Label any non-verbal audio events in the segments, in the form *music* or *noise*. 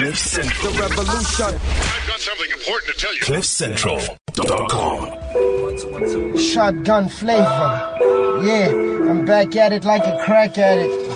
Cliff Central. The revolution. I've got something important to tell you. CliffCentral.com. Shotgun flavor. Yeah, I'm back at it like a crack addict.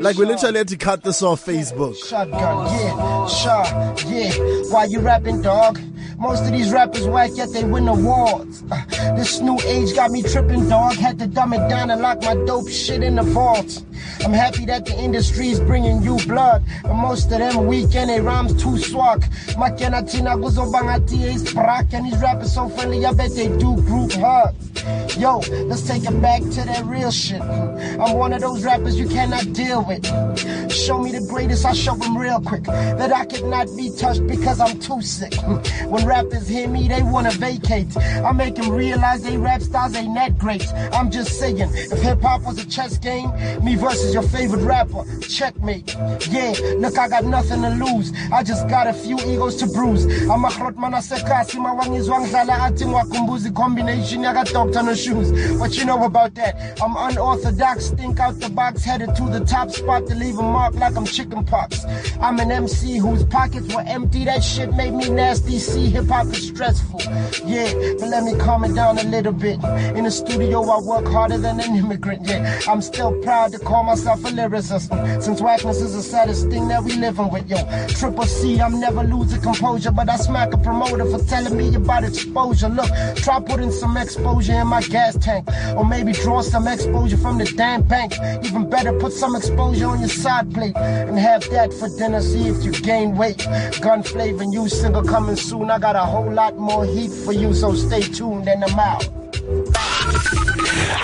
Like we literally had to cut this off Facebook. Shotgun, yeah, shot, yeah. Why you rapping, dog? Most of these rappers whack, yet they win awards. Uh, this new age got me tripping, dog. Had to dumb it down and lock my dope shit in the vault. I'm happy that the industry's bringing you blood. But most of them weak and they rhymes too swag. Makena tina guzobangati is brak and these rappers so friendly, I bet they do group hugs. Yo, let's take it back to that real shit. I'm one of those rappers you cannot deal with it. Show me the greatest, I show them real quick. That I could not be touched because I'm too sick. Hmm. When rappers hear me, they wanna vacate. I make them realize they rap stars ain't that great. I'm just saying, if hip hop was a chess game, me versus your favorite rapper, checkmate. Yeah, look, I got nothing to lose. I just got a few egos to bruise. I'm a hrotman asekasi, mawangizwa ngidlala athi ngwakumbuzi combination yaga doctor no shoes. What you know about that? I'm unorthodox, think out the box, headed to the top spot to leave a mark like I'm chicken pox. I'm an MC whose pockets were empty. That shit made me nasty. See, hip hop is stressful. Yeah, but let me calm it down a little bit. In the studio, I work harder than an immigrant. Yeah, I'm still proud to call myself a lyricist. Since whackness is the saddest thing that we living with, yo. Triple C, I'm never losing composure, but I smack a promoter for telling me about exposure. Look, try putting some exposure in my gas tank, or maybe draw some exposure from the damn bank. Even better, put some exposure on your side plate and have that for dinner. See if you gain weight. Gun flavor, new single coming soon. I got a whole lot more heat for you, so stay tuned and I'm out.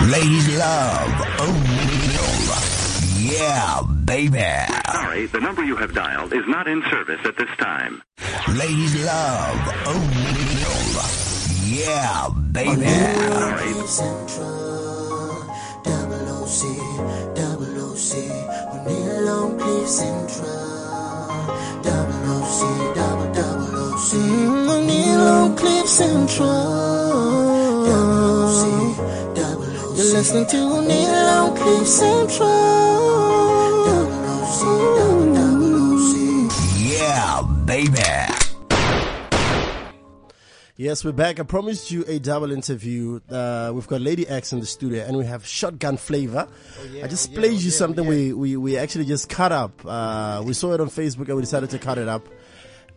Ladies love O'Neal. Yeah, baby. Sorry, the number you have dialed is not in service at this time. Ladies love O'Neal. Yeah, baby. Central, double OC, double OC, O'Neal on Cliff Central, double OC, double double OC, O'Neal on Cliff Central, double OC, double OC. You're listening to O'Neal on Cliff Central, double OC, double double OC. Yeah, baby. Yes, we're back. I promised you a double interview. Uh, we've got Lady X in the studio and we have Shotgun Flavor. I just played you something we, we, we actually just cut up. Uh, we saw it on Facebook and we decided to cut it up.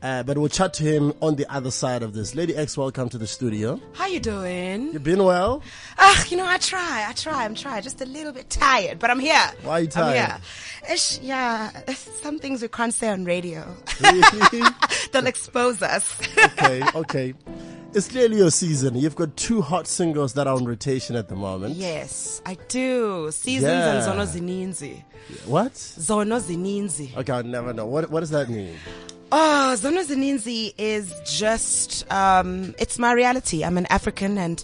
Uh, but we'll chat to him on the other side of this. Lady X, welcome to the studio. How you doing? You've been well? Ah, you know, I try, I try, I'm trying. Just a little bit tired, but I'm here. Why are you I'm tired? here. Ish, yeah, some things we can't say on radio. *laughs* *laughs* They'll expose us. okay, okay. *laughs* It's clearly your season. You've got two hot singles that are on rotation at the moment. yes, I do. Seasons Yeah. and zono zininzi. What? Zono zininzi. Okay, I'll never know. What, what does that mean? Oh, Zono Zininzi is just, um, it's my reality. I'm an African and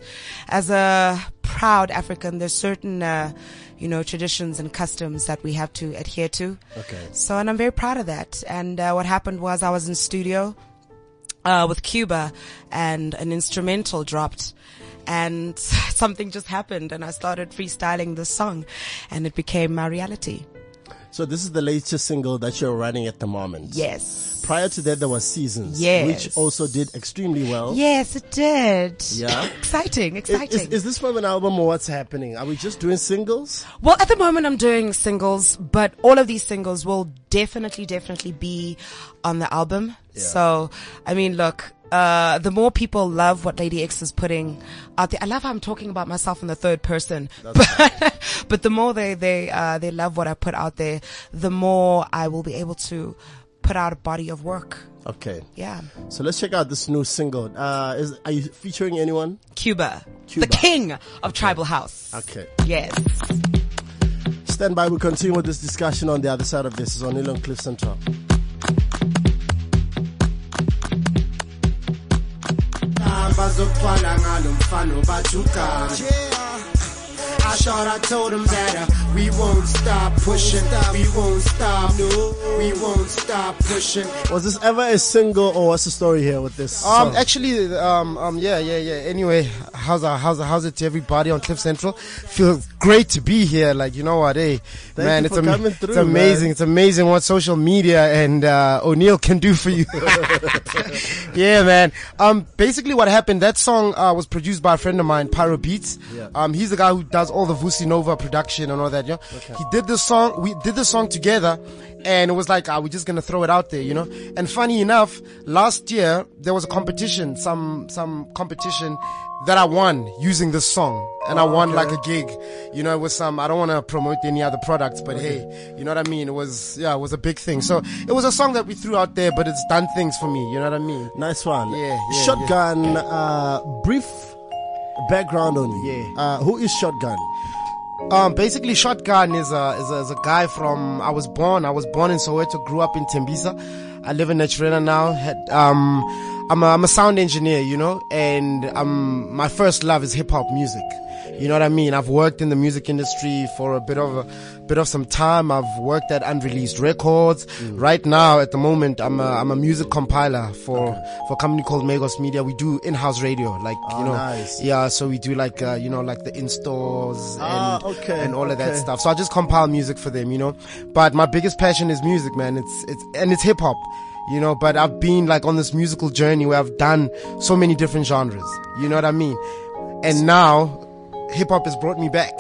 as a proud African, there's certain, uh, you know, traditions and customs that we have to adhere to. Okay. So, and I'm very proud of that. And, uh, what happened was I was in studio, uh, with Cuba and an instrumental dropped and *laughs* something just happened and I started freestyling this song and it became my reality. So this is the latest single that you're running at the moment. Yes. Prior to that, there was Seasons, Yes. which also did extremely well. Yes, it did. Yeah? Exciting, *clears throat* exciting. is, is this from an album or what's happening? Are we just doing singles? Well, at the moment I'm doing singles, but all of these singles will definitely, definitely be on the album. So, I mean, look, uh, the more people love what Lady X is putting out there, I love how I'm talking about myself in the third person, but, *laughs* but the more they, they, uh, they love what I put out there, the more I will be able to put out a body of work. Okay. Yeah. So let's check out this new single. Uh, is, are you featuring anyone? Cuba, Cuba. the king of tribal house. Okay. Yes. Stand by. We'll continue with this discussion on the other side of this. It's on Elon Cliff Central. Bazokuthwala ngalo mfana obathukana I thought I told him that uh, we won't stop pushing, we won't stop, no, we won't stop pushing. Was this ever a single or what's the story here with this? Um, song? actually, um, um, yeah, yeah, yeah. Anyway, how's uh, how's how's it to everybody on Cliff Central? Feels great to be here. Like you know what, hey, man, it's, for ama- coming it's amazing. man. It's amazing what social media and uh, O'Neal can do for you. *laughs* *laughs* yeah, man. Um, basically, what happened? That song uh, was produced by a friend of mine, Pyro Beats. Yeah. Um, he's the guy who does all the Vusi Nova production and all that. Yeah. He did this song. We did the song together, and it was like, ah, we're just gonna throw it out there, you know. And funny enough, last year there was a competition, some some competition that I won using this song, and I won like a gig. You know, with some. I don't want to promote any other products, but hey, you know what I mean. It was yeah, it was a big thing. So it was a song that we threw out there, but it's done things for me. You know what I mean? Nice one. Yeah, yeah, Shotgun, Uh, brief background on you. Yeah. Uh, who is Shotgun? Um, basically, Shotgun is a, is a is a guy from. I was born. I was born in Soweto. Grew up in Tembisa. I live in Naturena now. Had, um, I'm a, I'm a sound engineer, you know, and um, my first love is hip hop music. You know what I mean? I've worked in the music industry for a bit of a bit of some time. I've worked at unreleased records. Mm. Right now, at the moment, I'm a, I'm a music compiler for for a company called Magos Media. We do in-house radio, like Oh, you know, nice. yeah. So we do like uh, you know like the in stores Ah, and okay, and all of that stuff. So I just compile music for them, you know. But my biggest passion is music, man. It's it's and it's hip hop, you know. But I've been like on this musical journey where I've done so many different genres. You know what I mean? And now, hip hop has brought me back.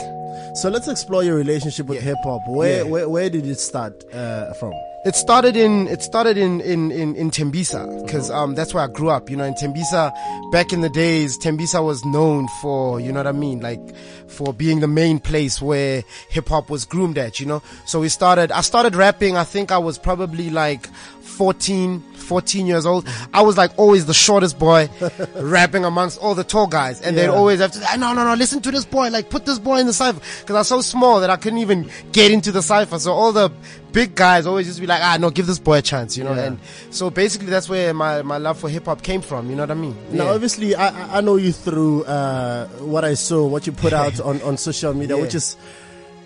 So let's explore your relationship with hip hop. Where, Yeah. where where did it start uh, from? It started in it started in in in, in Tembisa because um that's where I grew up. You know, in Tembisa back in the days, Tembisa was known for you know what I mean, like for being the main place where hip hop was groomed at. You know, so we started. I started rapping. I think I was probably like 14, 14 years old. I was like always the shortest boy *laughs* rapping amongst all the tall guys. And they'd always have to say, no, no, no, listen to this boy. Like put this boy in the cipher. Cause I was so small that I couldn't even get into the cipher. So all the big guys always used to be like, ah, no, give this boy a chance, you know? Yeah. And so basically that's where my, my love for hip hop came from. You know what I mean? Now, Yeah. obviously, I, I- know you through uh, what I saw, what you put *laughs* out on, on social media, Yeah. which is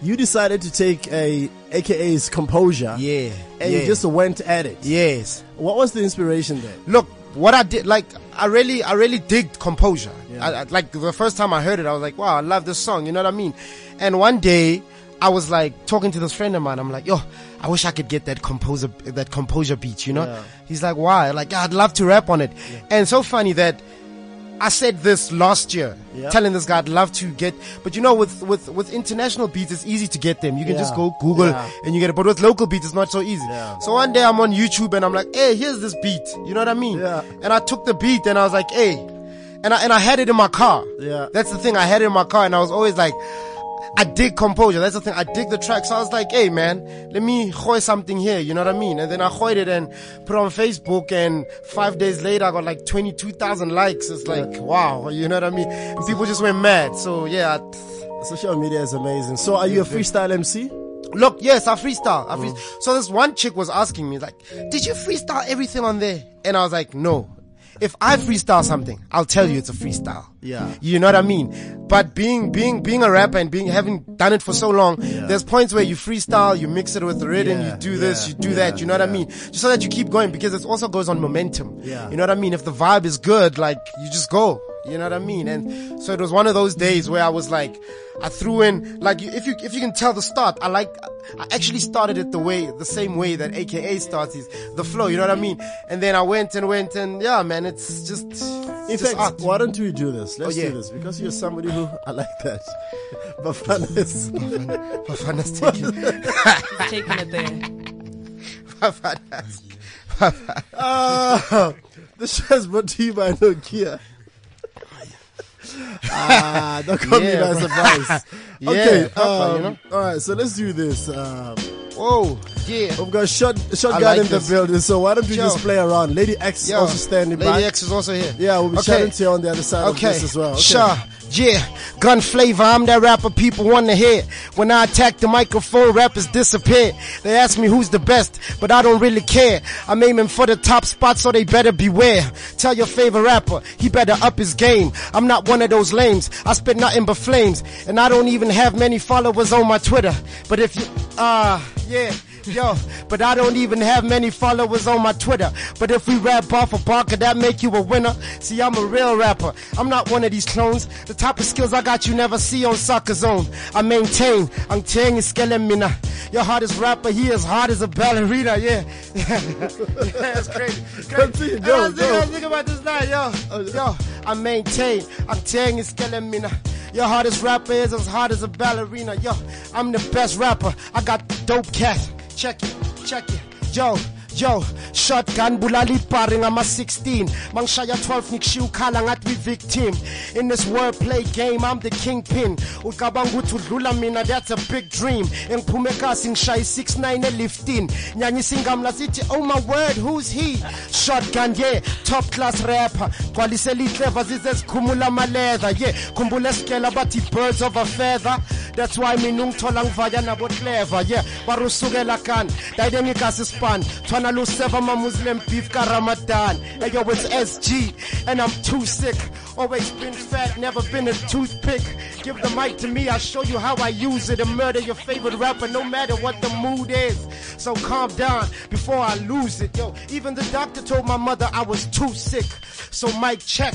you decided to take a AKA's composure, Yeah. and yeah. you just went at it. yes. What was the inspiration there? look what i did like i really i really digged composure Yeah. I, I, like the first time i heard it i was like wow i love this song you know what i mean and one day i was like talking to this friend of mine i'm like yo i wish i could get that composer that composure beat you know Yeah. he's like why like i'd love to rap on it and so funny that I said this last year, Yeah. telling this guy I'd love to get, but you know, with, with, with international beats, it's easy to get them. You can just go Google Yeah. and you get it. But with local beats, it's not so easy. Yeah. So one day I'm on YouTube and I'm like, hey, here's this beat. You know what I mean? Yeah. And I took the beat and I was like, hey, and I, and I had it in my car. Yeah. That's the thing. I had it in my car and I was always like, I dig composure. That's the thing. I dig the track. So I was like, hey man, let me hoy something here. You know what I mean? And then I hoyed it and put it on Facebook and five days later I got like 22,000 likes. It's like, wow. You know what I mean? And people just went mad. So yeah. Social media is amazing. So, are you a freestyle MC? Look, yes, I freestyle. I Mm. freestyle. So this one chick was asking me like, did you freestyle everything on there? And I was like, no. If I freestyle something, I'll tell you it's a freestyle. Yeah. You know what I mean? But being, being, being a rapper and being, having done it for so long, there's points where you freestyle, you mix it with the rhythm, Yeah, you do yeah, this, you do yeah, that, you know what I mean? Just so that you keep going because it also goes on momentum. Yeah. You know what I mean? If the vibe is good, like, you just go. You know what I mean? And so it was one of those days where I was like, I threw in, like, if you, if you can tell the start, I like, I actually started it the way, the same way that AKA starts is the flow, you know what I mean? And then I went and went and yeah, man, it's just, In it's just fact, art. why don't we do this? Let's Oh, yeah. do this because you're somebody who I like that. *laughs* Bafanas. Bafanas taking- Taking it there. *laughs* Bafanas. Ah, the show is brought to you by Nokia. *laughs* ah, that caught me by surprise. Yeah, okay, um, you know? all right. So let's do this. Um, Whoa, Yeah. We've got shot, shotgun like in the building, so why don't we Yo. just play around? Lady X is Yo, also standing Lady by. Lady X is also here. Yeah, we'll be Okay. chatting to you on the other side Okay, of this as well. Okay. sure. Yeah, gun flavor, I'm that rapper people want to hear. When I attack the microphone, rappers disappear. They ask me who's the best, but I don't really care. I'm aiming for the top spot, so they better beware. Tell your favorite rapper, he better up his game. I'm not one of those lames. I spit nothing but flames, and I don't even have many followers on my Twitter. But if you, ah, yeah. Yo, but I don't even have many followers on my Twitter. But if we rap off a bar, could that make you a winner? See, I'm a real rapper. I'm not one of these clones. The type of skills I got you never see on Soccer Zone. I maintain. I'm telling you, Skelemina. Your hardest rapper, he as hard as a ballerina, yeah. *laughs* yeah, That's crazy. Hey, go, I was thinking- I was thinking about this night, yo. Oh, yo, I maintain. I'm telling you, Skelemina. Your hardest rapper is as hard as a ballerina. Yo, I'm the best rapper. I got dope cat. Check it, check it. Yo, yo, shotgun bulali paring I'm a 16. Mangshaya 12 nikshiu kala ngat we victim. In this wordplay game, I'm the kingpin. Ukabang ukuthi mina, that's a big dream. Engiphume kasi ngishaye 69 e-15. Nyanyisa ingamla sithi, oh my word, who's he? Shotgun, yeah, top class rapper. Gcwalisela iclever zize zikhumula ama-leather. Yeah, khumbula esikela bathi birds of a feather. That's why mina ungithola ngivaya nabo clever. Yeah, barusukela kan. Dayide ngikasi span. Twana luseva ma Muslim beef Ramadan. Hey yo, it's SG and I'm too sick. Always been fat, never been a toothpick. Give the mic to me, I'll show you how I use it and murder your favorite rapper no matter what the mood is. So calm down before I lose it. Yo, even the doctor told my mother I was too sick. So mic check.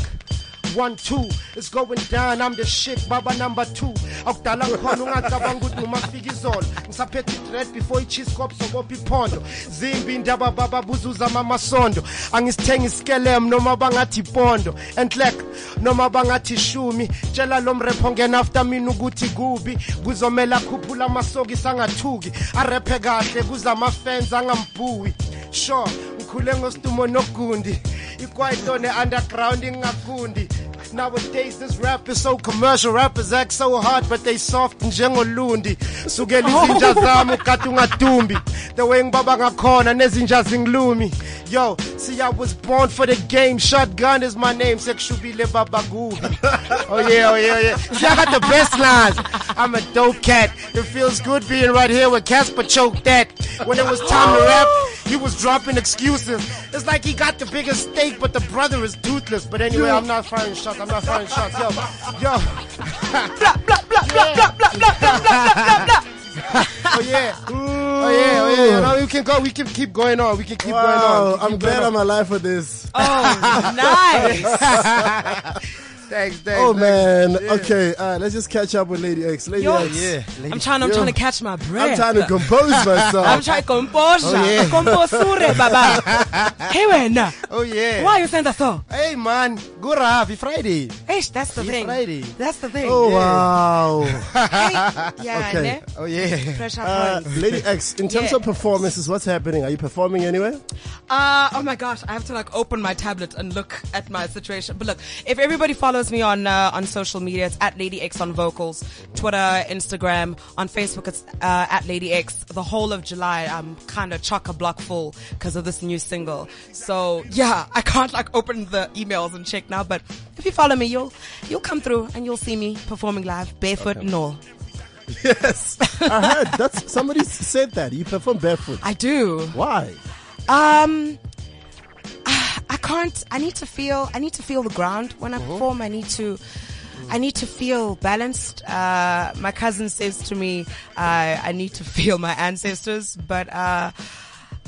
One, two, it's going down, I'm the shit, baba number two. Akudala ngikhona ungacabanga ukuthi ngumafika izolo. Ngisaphethe i-dread before i-cheese cop sokopha iphondo. Zimbi indaba baba buzuza mamasondo. Angisithengi iskelem noma bangathi ipondo. Enhlek noma bangathi shumi. Tshela lo mrepho ngena after mina ukuthi kubi. Kuzomela khuphula amasoki sangathuki. Arephe kahle kuze ama-fans angambuwi. Sure, ngikhule ngostumo nogundi. Ikwaito ne-underground ingakundi. Nowadays this rap is so commercial Rappers act so hard they soft njengolundi. Sukela oh. izinja zami ukade ungadumbi The way ngibaba ngakhona nezinja zingilumi. Yo, see I was born for the game. Shotgun is my name. Sekushubile baba gubi *laughs* Oh yeah, oh yeah, oh yeah. See I got the best lines. I'm a dope cat. It feels good being right here with Cassper choke that. When it was time to rap he was dropping excuses. It's like he got the biggest steak, but the brother is toothless. But anyway, I'm not firing shots. I'm not firing shots. Yo, yo. Blah, blah, blah, yeah. blah, blah, blah, blah, blah, blah, blah. *laughs* Oh, oh yeah. Oh yeah. Oh yeah. No, we can go. We can keep going on. We can keep going on. Wow, We can I'm glad going I'm alive for this. Oh, nice. *laughs* *laughs* Thanks, thanks. Oh thanks. man. Okay, uh, let's just catch up with Lady X. Lady Yo. X. Yeah. I'm trying. I'm Yo. trying to catch my breath. I'm trying to compose *laughs* myself. I'm trying to compose. Oh, yeah. Composure, baba. *laughs* hey, wena. Oh yeah. Why you saying that so? Hey man, good happy Friday. Hey, that's the It's thing. Friday. That's the thing. oh wow. Hey, *laughs* yeah, Okay. ne? Oh yeah. Pressure Uh, points. Lady X, in terms Yeah. of performances, what's happening? Are you performing anywhere? Uh, oh my gosh, I have to like open my tablet and look at my situation. But look, if everybody follows me on uh, on social media, it's at Lady X on vocals, Twitter, Instagram, on Facebook, it's uh, at Lady X. The whole of July, I'm kind of chock a block full because of this new single. So yeah, I can't like open the emails and check now. But if you follow me, you'll you'll come through and you'll see me performing live, barefoot and all. Yes. *laughs* I heard that's somebody said that. You perform barefoot. I do. Why? Um, can't. I need to feel. I need to feel the ground when I perform. I need to. I need to feel balanced. Uh, my cousin says to me, uh, I need to feel my ancestors, but uh,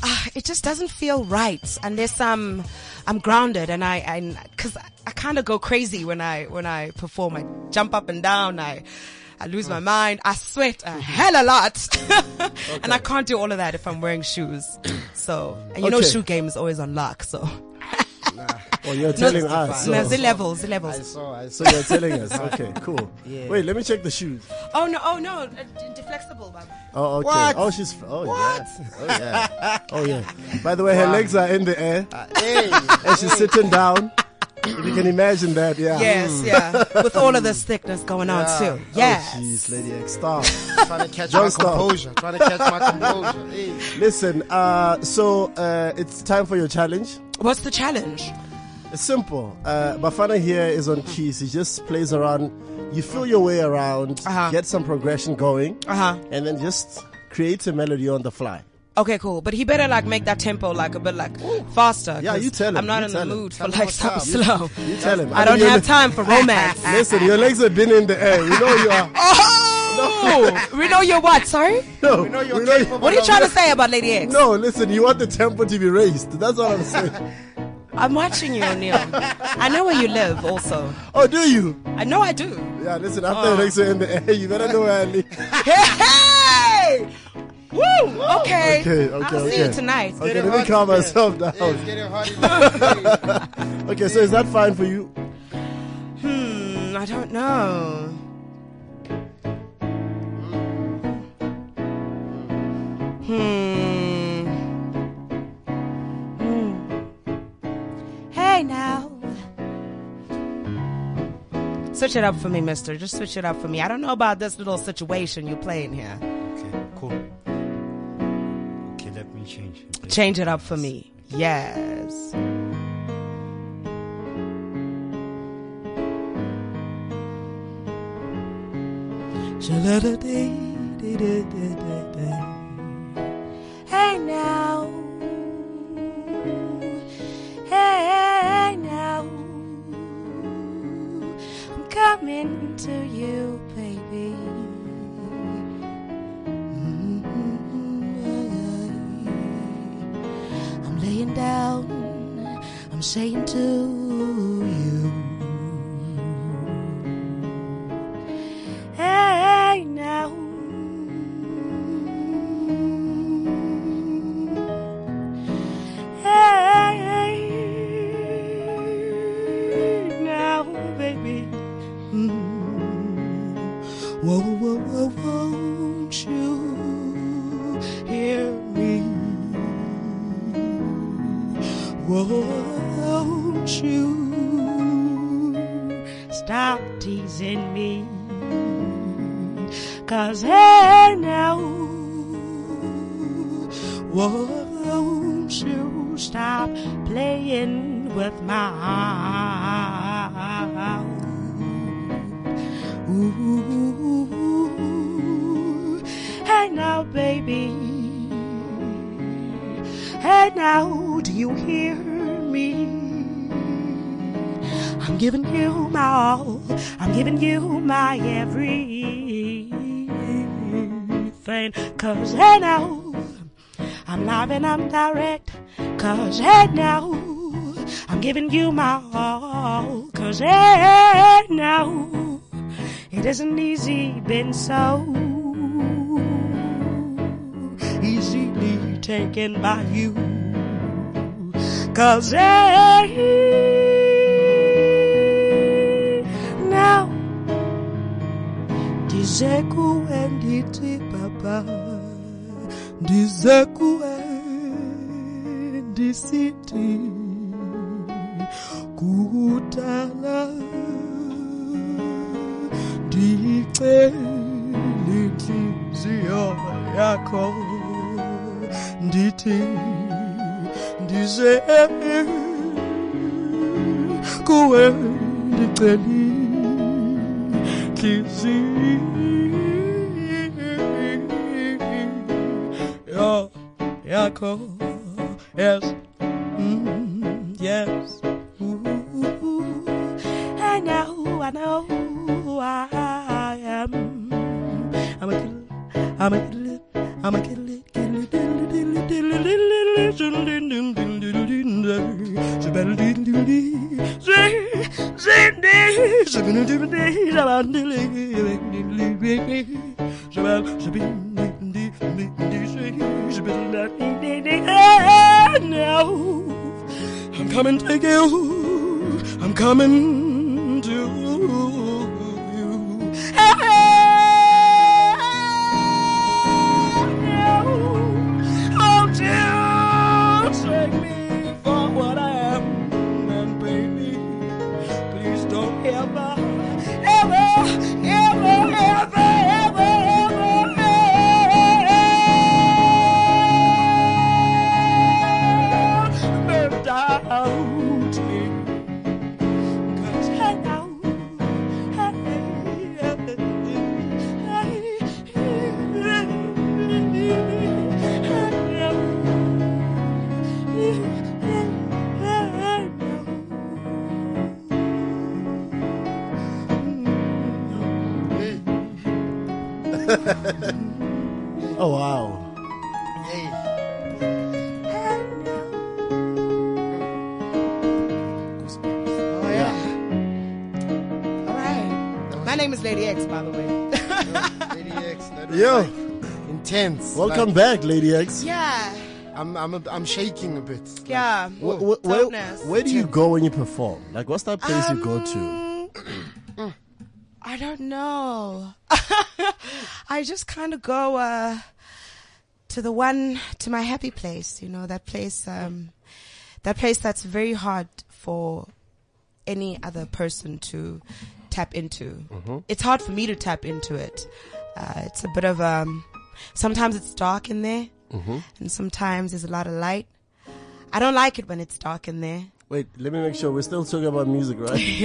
uh, it just doesn't feel right unless I'm I'm grounded and I I because I kind of go crazy when I when I perform. I jump up and down. I I lose my mind. I sweat a hell a lot, *laughs* and I can't do all of that if I'm wearing shoes. So and you know, shoe game is always on lock. So *laughs* Oh, you're telling us. no, the levels, the I levels. saw. I so you're telling us. Okay, cool. Yeah. Wait, let me check the shoes. Oh no, oh no, uh, deflexible, Baba. Oh, okay. What? Oh, she's. Oh, yeah. Oh, yeah. Oh, yeah. By the way, her legs are in the air Hey. and she's sitting down. if you can imagine that, yeah. Yes, yeah. With all of this thickness going on too. Yes. Oh, jeez, Lady X, stop. Trying to catch Don't my stop. composure. Trying to catch my composure. Hey. Listen, uh, so uh, it's time for your challenge. What's the challenge? It's simple. Uh, Bafana here is on keys. He just plays around. You feel your way around, Uh-huh. get some progression going, Uh huh. and then just create a melody on the fly. Okay, cool. But he better like make that tempo like a bit like faster. Yeah, you tell him, I'm not in the tell him. mood for like something slow. You tell him. I don't have time for *laughs* romance. Listen, your legs have been in the air. You know you are. *laughs* Oh, *laughs* we know you're what? Sorry. No, We know you're we know you- capable What are you trying to say about Lady X? No, listen, you want the tempo to be raised. That's what I'm saying. *laughs* I'm watching you, O'Neal. I know where you live. Also, Oh, do you? I know I do. Yeah, listen, after your legs are in the air, you better know where I live. *laughs* Hey! Woo! Okay. Okay, okay, I'll see you tonight. Okay, Getting let me calm myself Hey, it's down. getting hot. Okay, so is that fine for you? Hmm. I don't know. Hmm. Hmm. Hey now. Switch it up for me, mister. Just switch it up for me. I don't know about this little situation you're playing here. Okay, cool. Okay, let me change. Change it up for me. Yes. Hey now. Hey now. I'm coming to you, baby. I'm laying down, I'm saying to Ooh, hey now, baby. Hey now, do you hear me? I'm giving you my all. I'm giving you my everything. Cause hey now, I'm live and I'm direct. Cause hey now, I'm giving you my all. Cause hey now, it isn't easy being so easily taken by you. Cause hey now, dizeku enditi papa, dizeku endisiti kutala ndicela inhliziyo yakho ndithi ndize kuwe ndicela inhliziyo yakho yes I mean, My name is Lady X, by the way. Lady X, that was Yo. like *laughs* intense. Welcome Like, back, Lady X. yeah. I'm I'm a, I'm shaking a bit. Yeah. Wh- wh- where, where do you go when you perform? Like, what's that place you go to? Um, I don't know. *laughs* I just kind of go uh, to the one to my happy place. You know that place. Um, that place that's very hard for any other person to tap into. It's hard for me to tap into it. Uh, it's a bit of um. Sometimes it's dark in there, and sometimes there's a lot of light. I don't like it when it's dark in there. Wait, let me make sure we're still talking about music, right? *laughs* *laughs*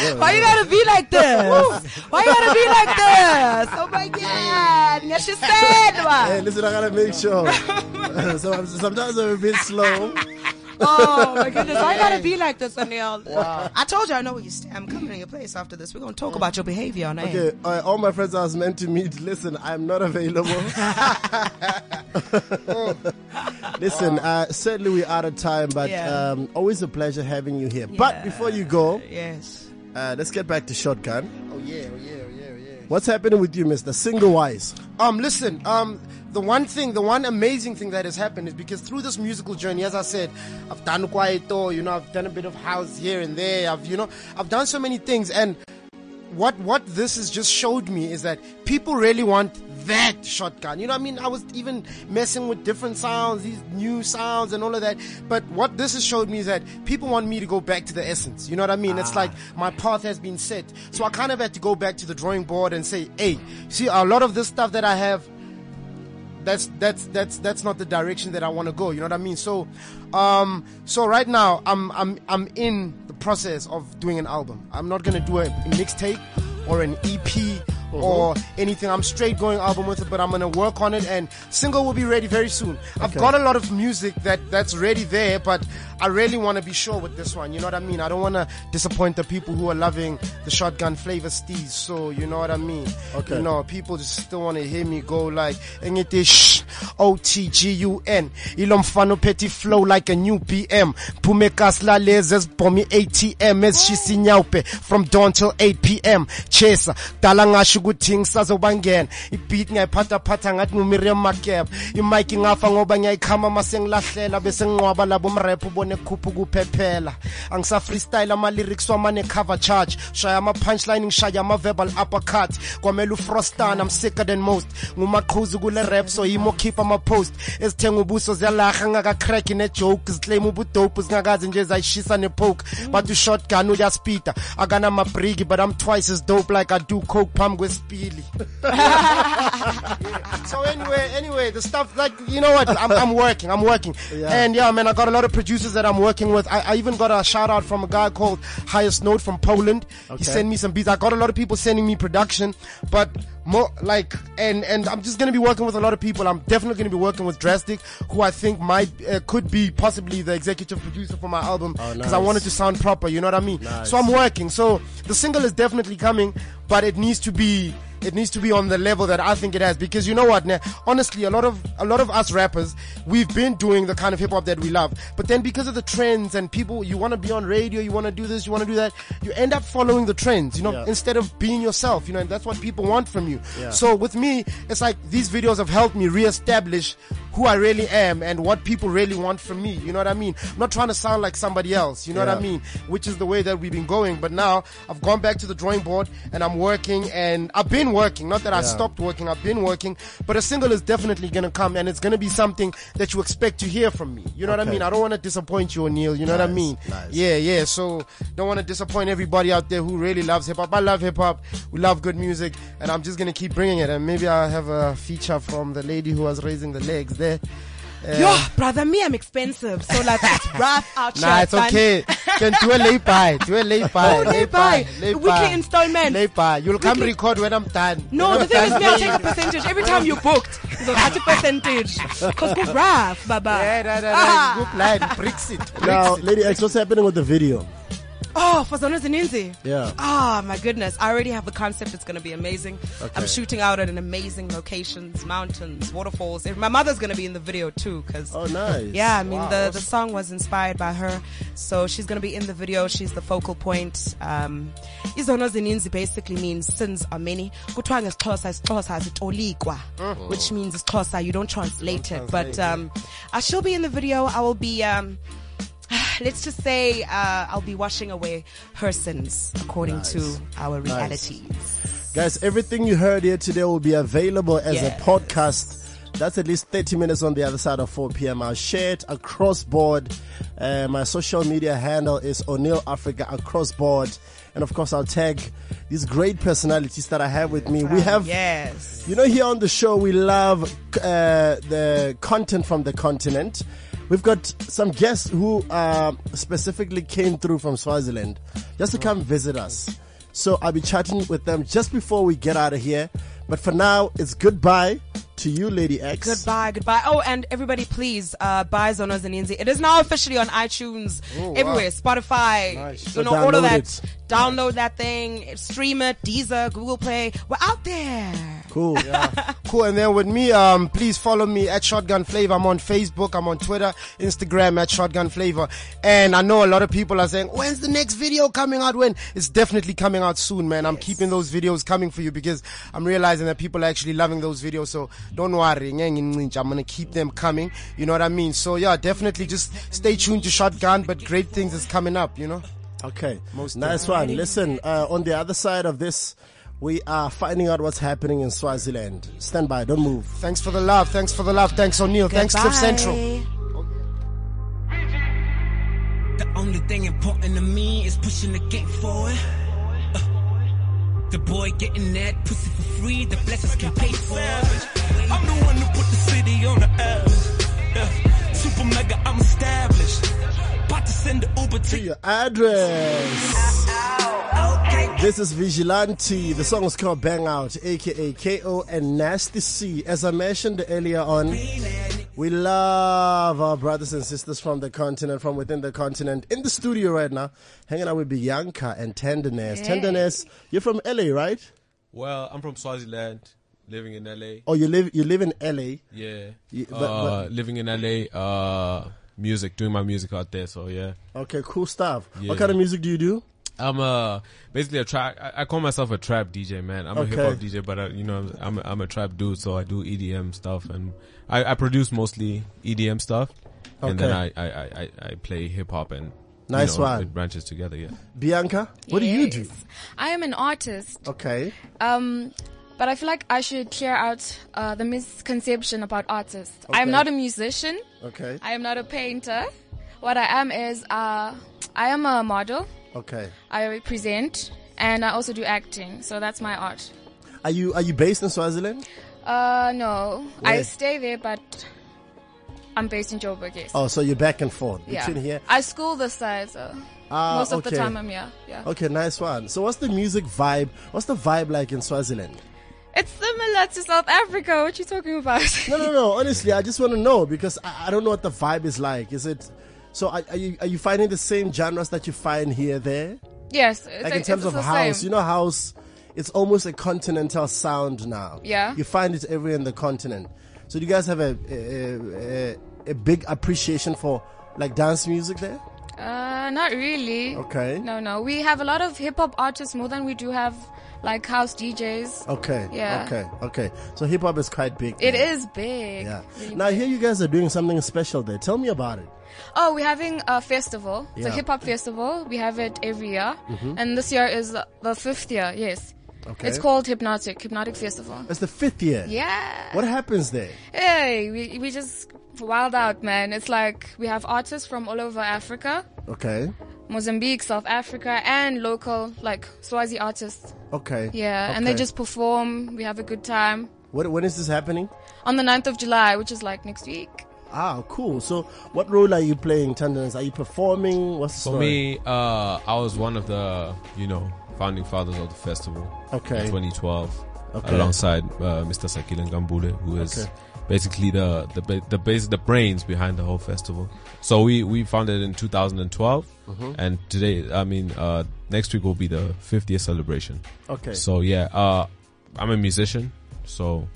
Yeah. Why you gotta be like this? Why you gotta be like this? Oh my god. Yeah, she said Hey, listen, I gotta make sure. *laughs* so sometimes I'm a bit slow. Oh my goodness. Why you gotta be like this, O'Neal? I told you I know where you stand. I'm coming to your place after this. We're gonna talk about your behavior on air. Okay, uh, all my friends I was meant to meet, listen, I'm not available. *laughs* *laughs* listen, uh, certainly we're out of time, but Yeah. um, always a pleasure having you here. But before you go, Yes. uh, let's get back to Shotgun. Oh yeah, oh yeah, oh yeah, oh yeah. What's happening with you, Mr. Single Wise? Um, listen, um, the one thing, the one amazing thing that has happened is because through this musical journey, as I said, I've done Kwaito, you know, I've done a bit of house here and there, I've, you know, I've done so many things, and what what this has just showed me is that people really want that shotgun. You know what I mean? I was even messing with different sounds, these new sounds and all of that. But what this has showed me is that people want me to go back to the essence. You know what I mean? It's ah. like my path has been set. So I kind of had to go back to the drawing board and say, hey, see, a lot of this stuff that I have, that's that's that's that's not the direction that I want to go. You know what I mean? So, um, so right now I'm I'm I'm in the process of doing an album. I'm not gonna do a mixtape or an EP or mm-hmm. anything. I'm straight going album with it, but I'm gonna work on it and single will be ready very soon. I've got a lot of music that that's ready there, but I really want to be sure with this one. You know what I mean? I don't want to disappoint the people who are loving the shotgun flavor steez. So you know what I mean? Okay. You know, people just still want to hear me go like, shh, O-T-G-U-N. Ilo mfana uphethe flow like a new BM. Phume kasla lezi ezibhomi ATM ezishisa inyawupe from dawn till 8 p.m. Chesa, dala ngasho ukuthi ngisazobangena. Ibeat ngiyayiphatha phatha ngathi nguMiriam Makeba. Imic ngafa ngoba ngiyayikhama mase ngilahlela bese nginqwaba labo mrap ubone kukhupha kuphephela. Angisa freestyle ama lyrics wamane cover charge. Shaya ama punchline ngishaya ama verbal uppercut. Kwamela ufrostana I'm sicker than most. Ngumaqhuzu kule rap so yimo keep ama post. Ezithenga ubuso ziyalaha ngaka crack ne joke ziclaim ubudope zingakazi nje zayishisa ne poke. But u shotgun uyaspita. Akana ma brigi but I'm twice as dope like I do coke pam kwesipili. *laughs* so anyway, anyway, the stuff like you know what, I'm, I'm working, I'm working, and yeah, man, I got a lot of producers that I'm working with. I, I even got a shout out from a guy called Highest Note from Poland. He sent me some beats. I got a lot of people sending me production, but more like, and and I'm just gonna be working with a lot of people. I'm definitely gonna be working with Drastic, who I think might uh, could be possibly the executive producer for my album because I nice. wanted to sound proper. You know what I mean? So I'm working. So the single is definitely coming, but it needs to be it needs to be on the level that I think it has because you know what now honestly a lot of a lot of us rappers we've been doing the kind of hip hop that we love but then because of the trends and people you want to be on radio you want to do this you want to do that you end up following the trends you know Yeah. instead of being yourself you know and that's what people want from you Yeah. so with me it's like these videos have helped me reestablish who I really am and what people really want from me you know what I mean? I'm not trying to sound like somebody else you know what I mean? Which is the way that we've been going but now I've gone back to the drawing board and I'm working and I've been working not that I stopped working I've been working but a single is definitely gonna come and it's gonna be something that you expect to hear from me you know what I mean? I don't want to disappoint you O'Neal you know what I mean? nice. yeah yeah so don't want to disappoint everybody out there who really loves hip hop. I love hip hop we love good music and I'm just gonna keep bringing it and maybe I'll have a feature from the lady who was raising the legs there Yo, brother, me, I'm expensive. So like, it's *laughs* rough out Nah, it's son. okay. Can do a lay by. Do a lay by. Oh, lay by. Weekly installment. Lay by. You'll come record when I'm done. No, When the I'm thing is, me, I'll take a percentage every time you booked. So that's a percentage. Cause go rough, baba. Yeah, nah, nah, nah. Ah. Good line. Brexit. Now, Brexit. Lady X, what's happening with the video? Oh, for Zono Zininzi. Yeah. Ah, my goodness. I already have the concept. It's going to be amazing. Okay. I'm shooting out at an amazing locations, mountains, waterfalls. My mother's going to be in the video too, cause. Oh, nice. Yeah, I mean, the, the song was inspired by her. So she's going to be in the video. She's the focal point. Um, Izono Zininzi basically means sins are many. Kuthiwa ngesixhosa, isixhosa sitolikwa, which means isixhosa. You don't translate it. But, um, I shall be in the video. I will be, um, let's just say, uh, I'll be washing away her sins according to our realities. Guys, everything you heard here today will be available as Yes. a podcast. That's at least 30 minutes on the other side of 4 p.m. I'll share it across board. Uh, my social media handle is O'Neal Africa across board. And of course, I'll tag these great personalities that I have with me. We have, Yes. you know, here on the show, we love uh, the content from the continent. We've got some guests who uh, specifically came through from Swaziland just to come visit us. So I'll be chatting with them just before we get out of here. But for now, it's goodbye to you, Lady X. Goodbye, goodbye. Oh, and everybody, please uh, buy Zono Zininzi. It is now officially on iTunes, everywhere, Spotify, So you know, all of that. it. Download that thing, stream it, Deezer, Google Play. We're out there. Cool. *laughs* Cool. And then with me, um, please follow me at Shotgun Flavor. I'm on Facebook. I'm on Twitter, Instagram at Shotgun Flavor. And I know a lot of people are saying, when's the next video coming out? When? It's definitely coming out soon, man. I'm keeping those videos coming for you because I'm realizing that people are actually loving those videos. So don't worry. I'm going to keep them coming. You know what I mean? So yeah, definitely just stay tuned to Shotgun, but great things is coming up, you know? Okay. Most nice one. Listen, uh, on the other side of this, we are finding out what's happening in Swaziland. Stand by. Don't move. Thanks for the love. Thanks for the love. Thanks O'Neal. Thanks Cliff Central. The only thing important to me is pushing the gate forward. The boy getting that pussy for free, the blessings can pay for it. I'm the one who put the city on the air. Yeah. Super mega, I'm established. About to send the Uber to Your address. This is Vigilante. The song is called Bang Out, aka KO and Nasty C. As I mentioned earlier on, we love our brothers and sisters from the continent, from within the continent, in the studio right now, hanging out with Bianca and Tenderness. Tenderness, you're from LA, right? Well, I'm from Swaziland, living in LA. Oh, you live you live in LA. Yeah. You- but- uh, but- living in LA, uh, music, doing my music out there. So yeah. Okay, cool stuff. Yeah. What kind of music do you do? I'm uh basically a trap. I, I call myself a trap DJ, man. I'm Okay. a hip hop DJ, but uh, you know I'm I'm a, I'm a trap dude, so I do EDM stuff, and I, I produce mostly EDM stuff, and then I I, I, I, I play hip hop and you Nice know, one. It branches together, yeah. Bianca, what do you do? I am an artist. Okay. Um, but I feel like I should clear out uh, the misconception about artists. I am not a musician. Okay. I am not a painter. What I am is uh, I am a model. Okay. I present and I also do acting. So that's my art. Are you are you based in Swaziland? Uh, no, Where? I stay there, but I'm based in Joburg. Yes. Oh, so you're back and forth yeah. between here. I school this side, so Ah, most of the time I'm here. Yeah. Okay, nice one. So what's the music vibe? What's the vibe like in Swaziland? It's similar to South Africa. What you talking about? No, no, no. Honestly, I just want to know because I, I don't know what the vibe is like. Is it? So are, are you are you finding the same genres that you find here there? Yes, like in terms of house, same. you know, house. It's almost a continental sound now. Yeah. You find it everywhere in the continent. So do you guys have a a, a, a big appreciation for like dance music there? Uh, not really. Okay. No, no. We have a lot of hip hop artists more than we do have like house DJs. Okay. Yeah. Okay. Okay. So hip hop is quite big. It is big. Yeah. Really Now big. here you guys are doing something special there. Tell me about it. Oh, we're having a festival. It's a hip hop festival. We have it every year. Mhm. And this year is the- the fifth year, yes. Okay. It's called Hypnotic, Hypnotic Festival. It's the fifth year. Yeah. What happens there? Hey, we, we just wild out, man. It's like we have artists from all over Africa, Okay. Mozambique, South Africa, and local, like Swazi artists. Okay. Yeah, and they just perform. We have a good time. What, when is this happening? On the 9th of July, which is like next week. Ah, cool. So, what role are you playing, Tenderness? Are you performing? What's the For story? me, uh, I was one of the, you know, founding fathers of the festival. Okay. In 2012. Okay. Alongside uh, Mr. Sakile Ngambule, who is Okay. Basically the the the base the brains behind the whole festival. So we we founded in 2012, Mhm. and today, I mean, uh, next week will be the 50th celebration. Okay. So yeah, uh, I'm a musician, so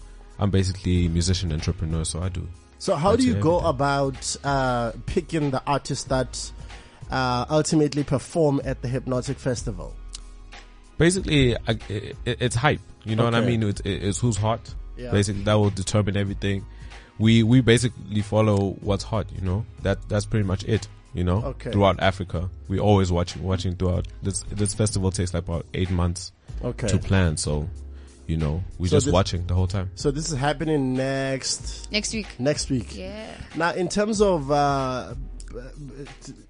I'm basically a musician entrepreneur. So I do. So, how do you go everything. about uh, picking the artists that uh, ultimately perform at the Hypnotic Festival? basically I, it, it's hype you know what i Okay. mean it's, it's who's hot Yeah. basically that will determine everything we we basically follow what's hot you know that that's pretty much it you know Okay. throughout africa we always watching watching throughout this this festival takes like about eight months Okay. to plan so you know we're So just this- watching the whole time So, this is happening next Next week. next week. Yeah. Now, in terms of uh,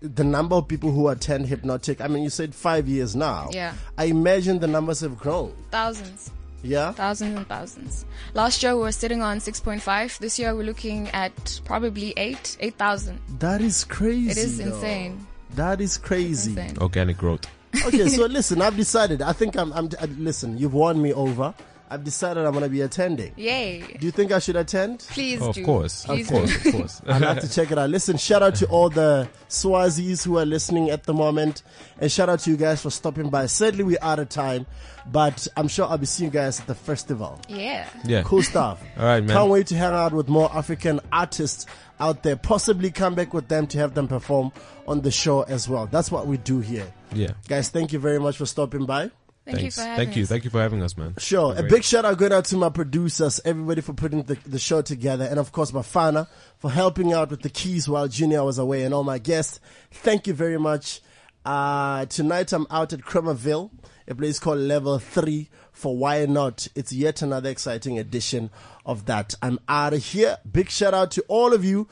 the number of people who attend Hypnotic, I mean, you said five years now. Yeah. I imagine the numbers have grown. Thousands. Yeah. Thousands and thousands. Last year we were sitting on 6.5. This year we're looking at probably 8, 8,000. That is crazy. It is though. insane. That is crazy. insane. organic growth okay, so *laughs* listen, I've decided. I think I'm. I'm. uh, Listen, you've won me over. I've decided I'm going to be attending. Yay. Do you think I should attend? Please oh, Of do. course, of Please course, do. of course. *laughs* I'd like to check it out. Listen, shout out to all the Swazis who are listening at the moment, and shout out to you guys for stopping by. Sadly, we're out of time, but I'm sure I'll be seeing you guys at the festival. Yeah. Yeah. Cool stuff. *laughs* All right, man. Can't wait to hang out with more African artists out there. Possibly come back with them to have them perform on the show as well. That's what we do here. yeah Guys, thank you very much for stopping by. Thank thanks you for having thank you thank you for having us man Sure. A Great. big shout out going out to my producers, everybody for putting the, the show together, and of course my Bafana for helping out with the keys while Junior was away, and all my guests. Thank you very much. Uh, tonight I'm out at Kramerville, a place called Level 3 for Why Not. It's yet another exciting edition of that. I'm out of here. Big shout out to all of you.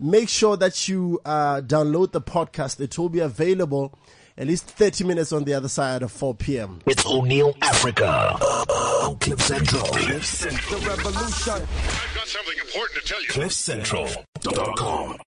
Make sure that you uh, download the podcast. It will be available at least 30 minutes on the other side of 4 p.m. It's O'Neal Africa on Cliff Central. Cliff Central. I've got something important to tell you. CliffCentral.com.